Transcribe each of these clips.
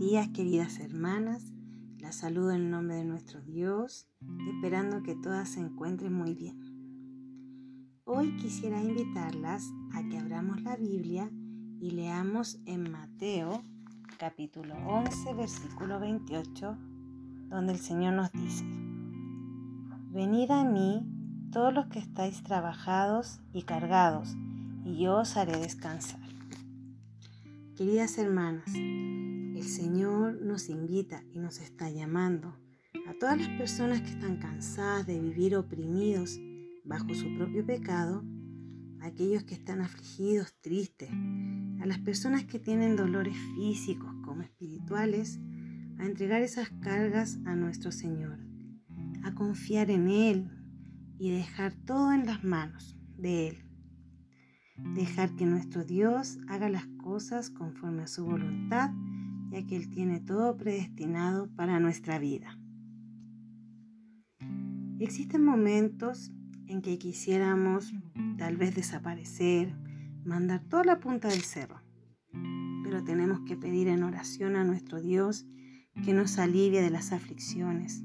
días, queridas hermanas. Las saludo en nombre de nuestro Dios, esperando que todas se encuentren muy bien. Hoy quisiera invitarlas a que abramos la Biblia y leamos en Mateo capítulo 11, versículo 28, donde el Señor nos dice, Venid a mí todos los que estáis trabajados y cargados, y yo os haré descansar. Queridas hermanas, el Señor nos invita y nos está llamando a todas las personas que están cansadas de vivir oprimidos bajo su propio pecado, a aquellos que están afligidos, tristes, a las personas que tienen dolores físicos como espirituales, a entregar esas cargas a nuestro Señor, a confiar en Él y dejar todo en las manos de Él. Dejar que nuestro Dios haga las cosas conforme a su voluntad, ya que Él tiene todo predestinado para nuestra vida. Existen momentos en que quisiéramos tal vez desaparecer, mandar toda la punta del cerro, pero tenemos que pedir en oración a nuestro Dios que nos alivie de las aflicciones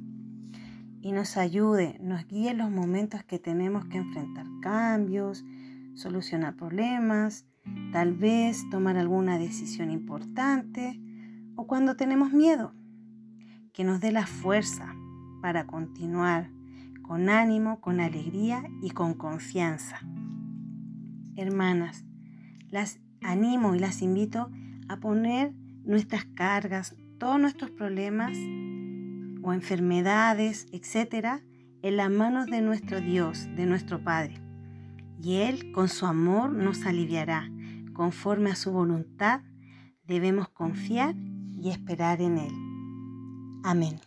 y nos ayude, nos guíe en los momentos que tenemos que enfrentar cambios, solucionar problemas, tal vez tomar alguna decisión importante o cuando tenemos miedo, que nos dé la fuerza para continuar con ánimo, con alegría y con confianza. Hermanas, las animo y las invito a poner nuestras cargas, todos nuestros problemas o enfermedades, etcétera, en las manos de nuestro Dios, de nuestro Padre y Él con su amor nos aliviará. Conforme a su voluntad, debemos confiar y esperar en Él. Amén.